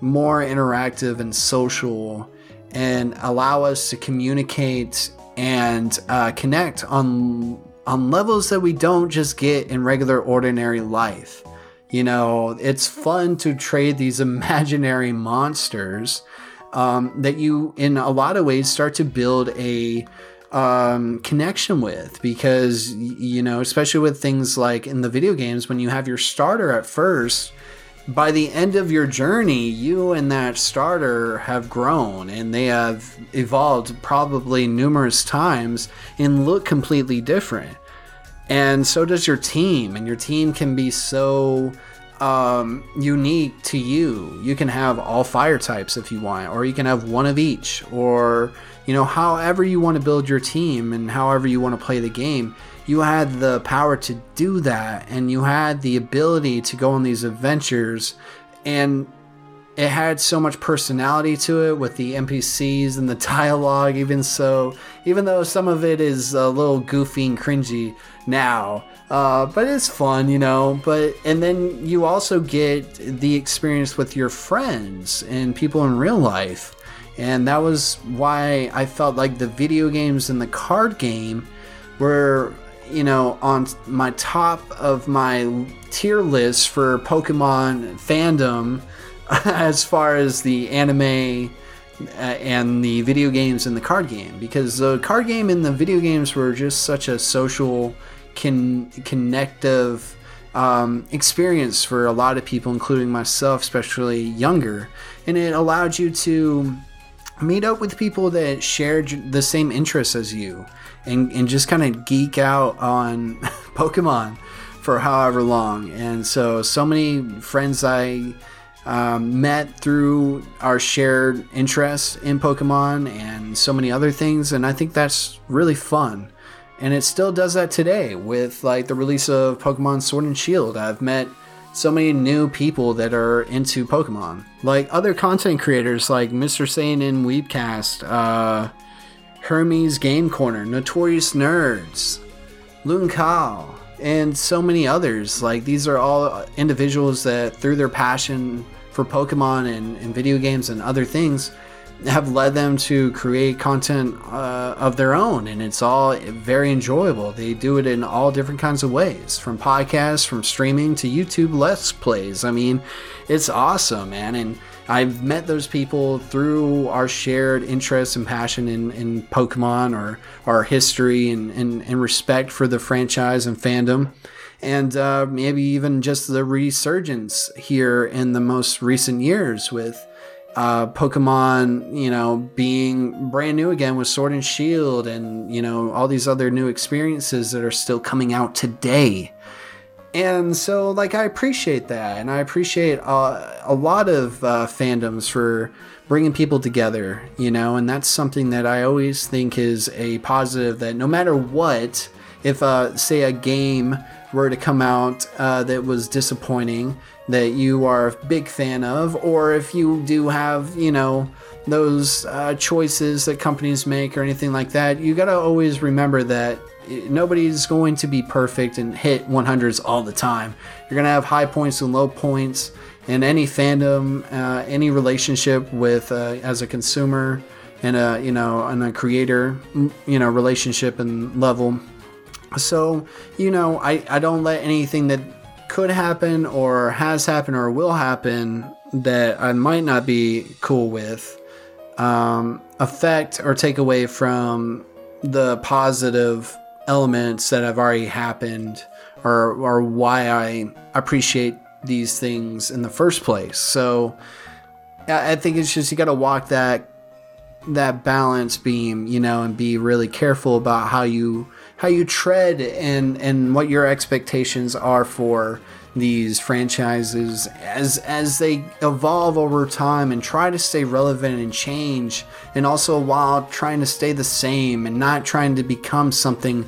more interactive and social and allow us to communicate and uh, connect on on levels that we don't just get in regular ordinary life. You know, it's fun to trade these imaginary monsters um, that you, in a lot of ways, start to build a um, connection with because you know, especially with things like in the video games, when you have your starter at first by the end of your journey, you and that starter have grown and they have evolved probably numerous times and look completely different. And so does your team, and your team can be so um, unique to you. You can have all fire types if you want, or you can have one of each, or you know, however you want to build your team and however you want to play the game you had the power to do that and you had the ability to go on these adventures and it had so much personality to it with the NPCs and the dialogue even so even though some of it is a little goofy and cringy now. Uh, but it's fun you know but and then you also get the experience with your friends and people in real life. And that was why I felt like the video games and the card game were you know, on my top of my tier list for Pokemon fandom as far as the anime uh, and the video games and the card game because the card game and the video games were just such a social con- connective um, experience for a lot of people including myself especially younger. And it allowed you to meet up with people that shared the same interests as you and, and just kind of geek out on pokemon for however long and so so many friends i um, met through our shared interests in Pokemon and so many other things, and I think that's really fun. And it still does that today with like the release of Pokemon Sword and Shield. I've met so many new people that are into Pokemon, like other content creators like Mr. Saiyan in Weebcast, uh, Hermes Game Corner, Notorious Nerds, Loon Kao, and so many others. Like these are all individuals that through their passion for Pokemon and, and video games and other things have led them to create content uh, of their own and it's all very enjoyable. They do it in all different kinds of ways from podcasts from streaming to youtube let's plays. I mean it's awesome man and i've met those people through our shared interest and passion in, in pokemon or our history and, and, and respect for the franchise and fandom. And uh, maybe even just the resurgence here in the most recent years with uh, Pokemon, you know, being brand new again with Sword and Shield, and you know all these other new experiences that are still coming out today. And so, like, I appreciate that, and I appreciate uh, a lot of uh, fandoms for bringing people together, you know, and that's something that I always think is a positive. That no matter what, if uh, say a game were to come out uh, that was disappointing that you are a big fan of, or if you do have, you know, those uh, choices that companies make or anything like that, you got to always remember that nobody's going to be perfect and hit 100s all the time. You're going to have high points and low points in any fandom, uh, any relationship with uh, as a consumer and a you know and a creator, you know relationship and level. So, you know, I, I don't let anything that could happen or has happened or will happen that I might not be cool with um, affect or take away from the positive elements that have already happened or, or why I appreciate these things in the first place. So I think it's just you got to walk that that balance beam, you know, and be really careful about how you how you tread and and what your expectations are for these franchises as as they evolve over time and try to stay relevant and change and also while trying to stay the same and not trying to become something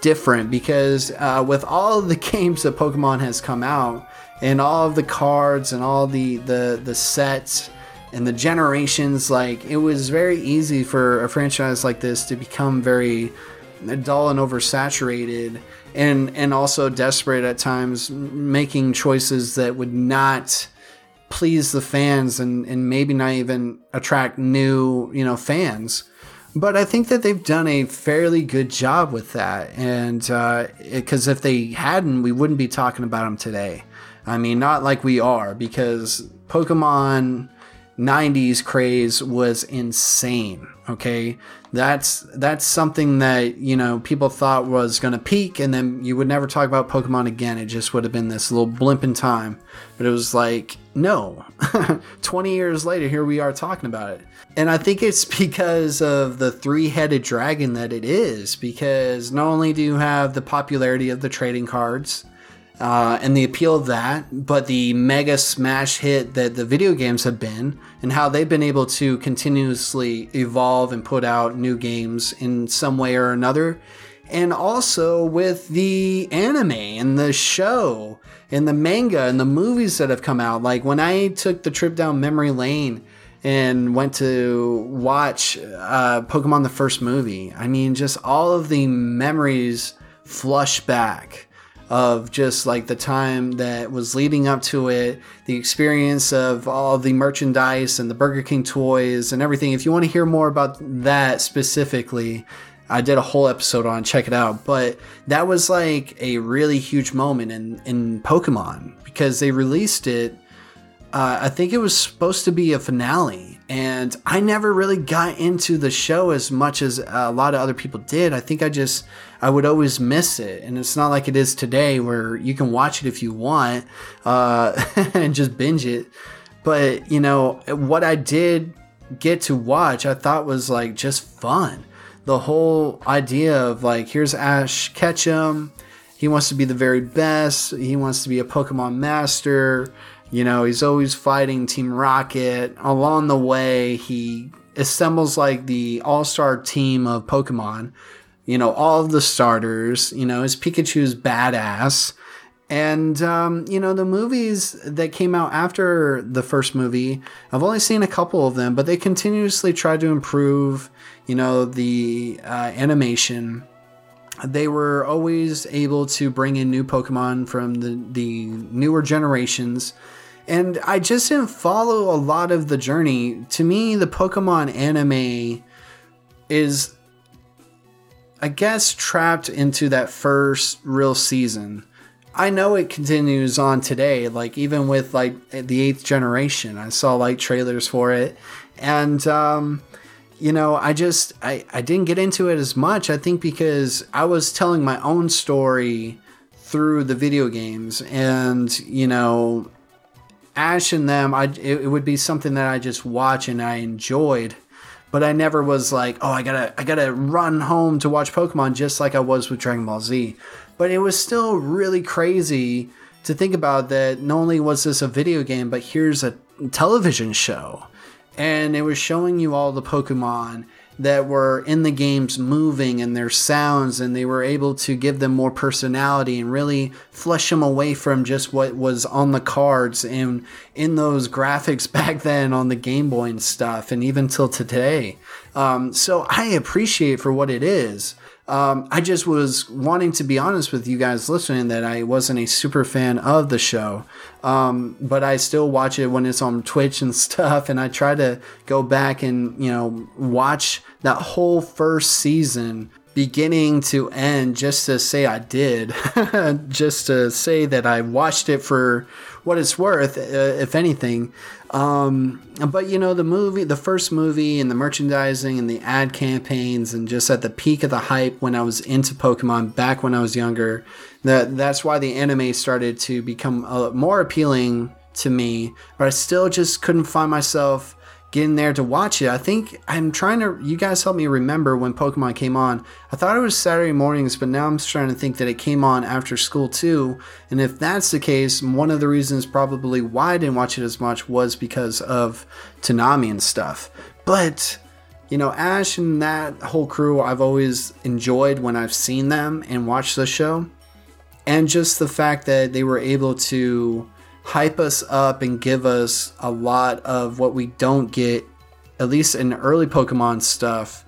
different. Because uh, with all of the games that Pokemon has come out and all of the cards and all the the the sets and the generations like it was very easy for a franchise like this to become very dull and oversaturated and and also desperate at times making choices that would not please the fans and and maybe not even attract new you know fans. But I think that they've done a fairly good job with that and because uh, if they hadn't we wouldn't be talking about them today. I mean not like we are because Pokemon 90s craze was insane okay? That's that's something that you know people thought was going to peak and then you would never talk about pokemon again. It just would have been this little blimp in time. But it was like no. 20 years later here we are talking about it. And i think it's because of the three-headed dragon that it is because not only do you have the popularity of the trading cards uh, and the appeal of that, but the mega smash hit that the video games have been, and how they've been able to continuously evolve and put out new games in some way or another. And also with the anime and the show and the manga and the movies that have come out. Like when I took the trip down memory lane and went to watch uh, Pokemon the first movie, I mean, just all of the memories flush back of just like the time that was leading up to it, the experience of all the merchandise and the Burger King toys and everything. If you want to hear more about that specifically, I did a whole episode on. Check it out. But that was like a really huge moment in in Pokemon because they released it. Uh, I think it was supposed to be a finale, and I never really got into the show as much as a lot of other people did. I think I just I would always miss it, and it's not like it is today where you can watch it if you want uh, and just binge it. But you know what I did get to watch, I thought was like just fun. The whole idea of like here's Ash Ketchum. He wants to be the very best. He wants to be a Pokemon master. You know, he's always fighting Team Rocket. Along the way, he assembles like the all star team of Pokemon. You know, all of the starters. You know, his Pikachu's badass. And, um, you know, the movies that came out after the first movie, I've only seen a couple of them, but they continuously tried to improve, you know, the uh, animation. They were always able to bring in new Pokemon from the, the newer generations. And I just didn't follow a lot of the journey. To me, the Pokemon anime is, I guess, trapped into that first real season I know it continues on today, like even with like the eighth generation. I saw like trailers for it. And um, you know, I just I, I didn't get into it as much, I think because I was telling my own story through the video games and, you know, Ash and them, I it, it would be something that I just watch and I enjoyed but I never was like, oh, I gotta, I gotta run home to watch Pokemon just like I was with Dragon Ball Z. But it was still really crazy to think about that not only was this a video game, but here's a television show. And it was showing you all the Pokemon that were in the games moving and their sounds, and they were able to give them more personality and really flesh them away from just what was on the cards and in those graphics back then on the Game Boy and stuff, and even till today. Um, so I appreciate for what it is. Um, I just was wanting to be honest with you guys listening that I wasn't a super fan of the show, um, but I still watch it when it's on Twitch and stuff, and I try to go back and you know watch that whole first season beginning to end just to say I did, just to say that I watched it for what it's worth, uh, if anything. Um, but you know, the movie, the first movie, and the merchandising and the ad campaigns, and just at the peak of the hype when I was into Pokemon back when I was younger, that that's why the anime started to become uh, more appealing to me. But I still just couldn't find myself getting there to watch it. I think I'm trying to. You guys help me remember when Pokemon came on. I thought it was Saturday mornings, but now I'm trying to think that it came on after school too. And if that's the case, one of the reasons probably why I didn't watch it as much was because of Toonami and stuff. But you know, Ash and that whole crew, I've always enjoyed when I've seen them and watched the show. And just the fact that they were able to hype us up and give us a lot of what we don't get, at least in early Pokemon stuff,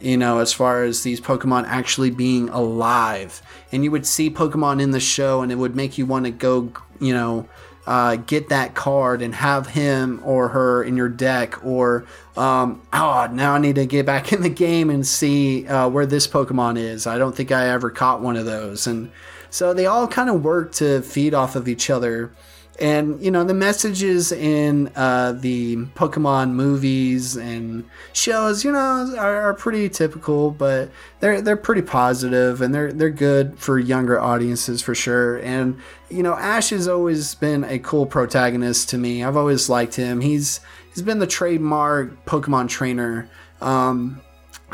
you know, as far as these Pokemon actually being alive. And you would see Pokemon in the show and it would make you want to go, you know, uh, get that card and have him or her in your deck, or um, oh, now I need to get back in the game and see uh, where this Pokemon is. I don't think I ever caught one of those, and so they all kind of work to feed off of each other and you know the messages in uh, the Pokemon movies and shows, you know, are, are, pretty typical, but they're they're pretty positive and they're they're good for younger audiences for sure. And you know, Ash has always been a cool protagonist to me. I've always liked him. He's he's been the trademark Pokemon trainer. Um,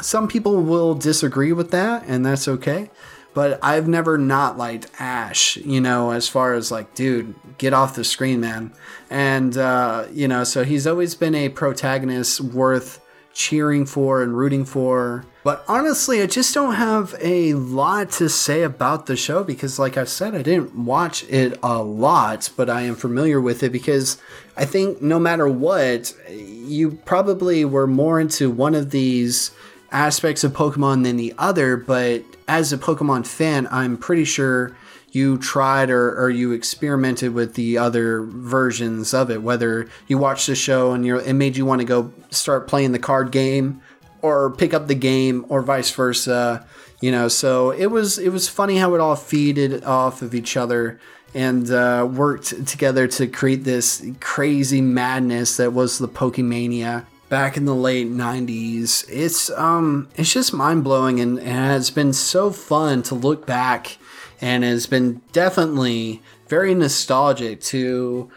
some people will disagree with that, and that's okay but I've never not liked Ash, you know, as far as like, dude, get off the screen, man. And, uh, you know, so he's always been a protagonist worth cheering for and rooting for. But honestly, I just don't have a lot to say about the show because, like I said, I didn't watch it a lot, but I am familiar with it because I think no matter what, you probably were more into one of these aspects of Pokemon than the other, but as a Pokemon fan, I'm pretty sure you tried or, or you experimented with the other versions of it, whether you watched the show and it made you want to go start playing the card game or pick up the game or vice versa. You know, so it was it was funny how it all feeded off of each other and uh, worked together to create this crazy madness that was the Pokemania back in the late 90s. It's um it's just mind-blowing and, and has been so fun to look back and it's been definitely very nostalgic to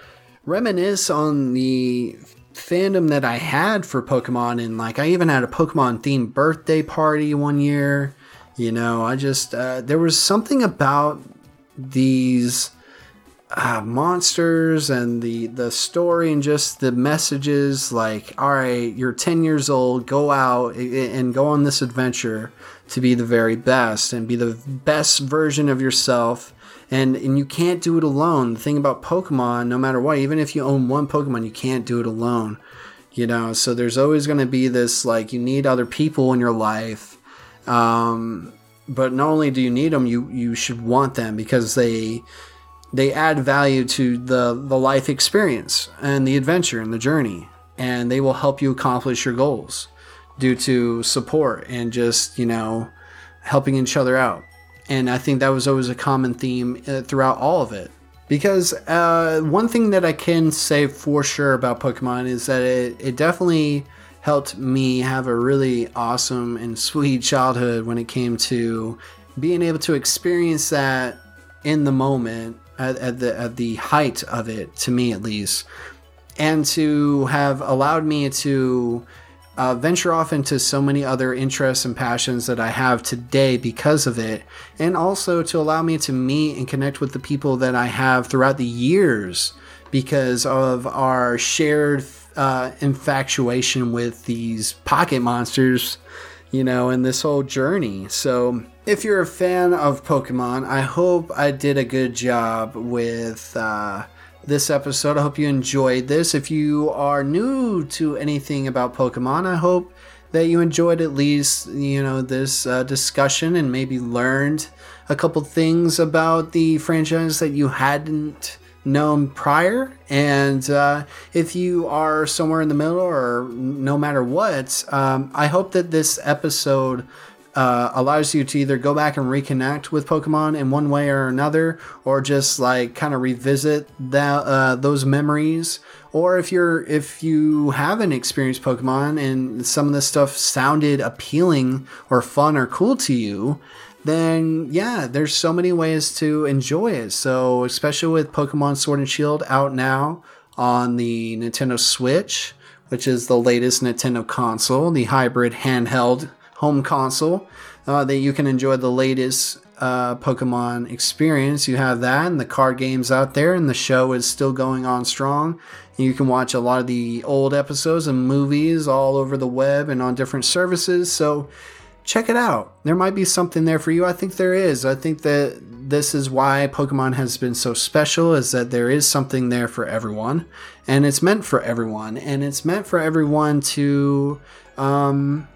reminisce on the fandom that I had for Pokemon and like I even had a Pokemon themed birthday party one year. You know, I just uh, there was something about these uh, monsters and the the story and just the messages like all right you're 10 years old go out and go on this adventure to be the very best and be the best version of yourself. And and you can't do it alone. The thing about pokemon no matter what even if you own one pokemon you can't do it alone you know? So there's always going to be this like you need other people in your life um, but not only do you need them you you should want them because they they add value to the the life experience and the adventure and the journey and they will help you accomplish your goals due to support and just you know helping each other out. And i think that was always a common theme uh, throughout all of it. Because uh, one thing that i can say for sure about pokemon is that it, it definitely helped me have a really awesome and sweet childhood when it came to being able to experience that in the moment at, at the at the height of it, to me at least, and to have allowed me to uh, venture off into so many other interests and passions that I have today because of it, and also to allow me to meet and connect with the people that I have throughout the years because of our shared uh, infatuation with these pocket monsters, you know, in this whole journey. So if you're a fan of Pokemon, I hope I did a good job with uh, this episode. I hope you enjoyed this. If you are new to anything about Pokemon, I hope that you enjoyed at least you know this uh, discussion and maybe learned a couple things about the franchise that you hadn't known prior. And uh, if you are somewhere in the middle or no matter what, um, I hope that this episode uh, allows you to either go back and reconnect with Pokemon in one way or another, or just like kind of revisit that uh, those memories. Or if you're if you haven't experienced Pokemon and some of this stuff sounded appealing or fun or cool to you, then yeah, there's so many ways to enjoy it. So especially with Pokemon Sword and Shield out now on the Nintendo Switch, which is the latest Nintendo console, the hybrid handheld home console uh, that you can enjoy the latest uh, Pokemon experience. You have that, and the card games out there, and the show is still going on strong. You can watch a lot of the old episodes and movies all over the web and on different services. So check it out. There might be something there for you. I think there is. I think that this is why Pokemon has been so special is that there is something there for everyone and it's meant for everyone and it's meant for everyone to um,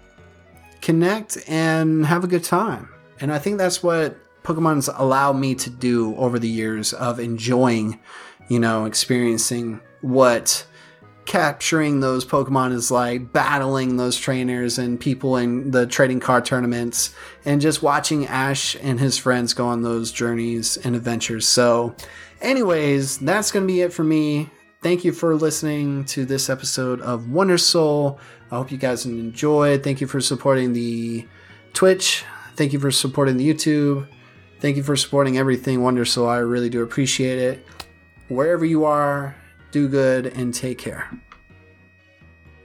connect and have a good time. And I think that's what Pokemon's allowed me to do over the years of enjoying, you know, experiencing what capturing those Pokemon is like, battling those trainers and people in the trading card tournaments, and just watching Ash and his friends go on those journeys and adventures. So, anyways, that's going to be it for me. Thank you for listening to this episode of Wonder Soul. I hope you guys enjoyed. Thank you for supporting the Twitch. Thank you for supporting the YouTube. Thank you for supporting everything Wonder Soul. I really do appreciate it. Wherever you are, do good and take care.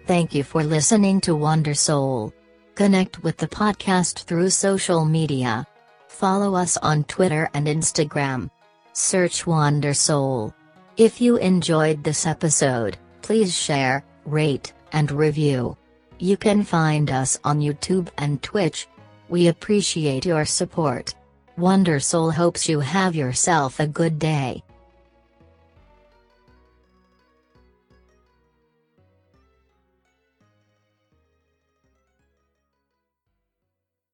Thank you for listening to Wonder Soul. Connect with the podcast through social media. Follow us on Twitter and Instagram. Search Wonder Soul. If you enjoyed this episode, please share, rate, and review. You can find us on YouTube and Twitch. We appreciate your support. Wonder Soul hopes you have yourself a good day.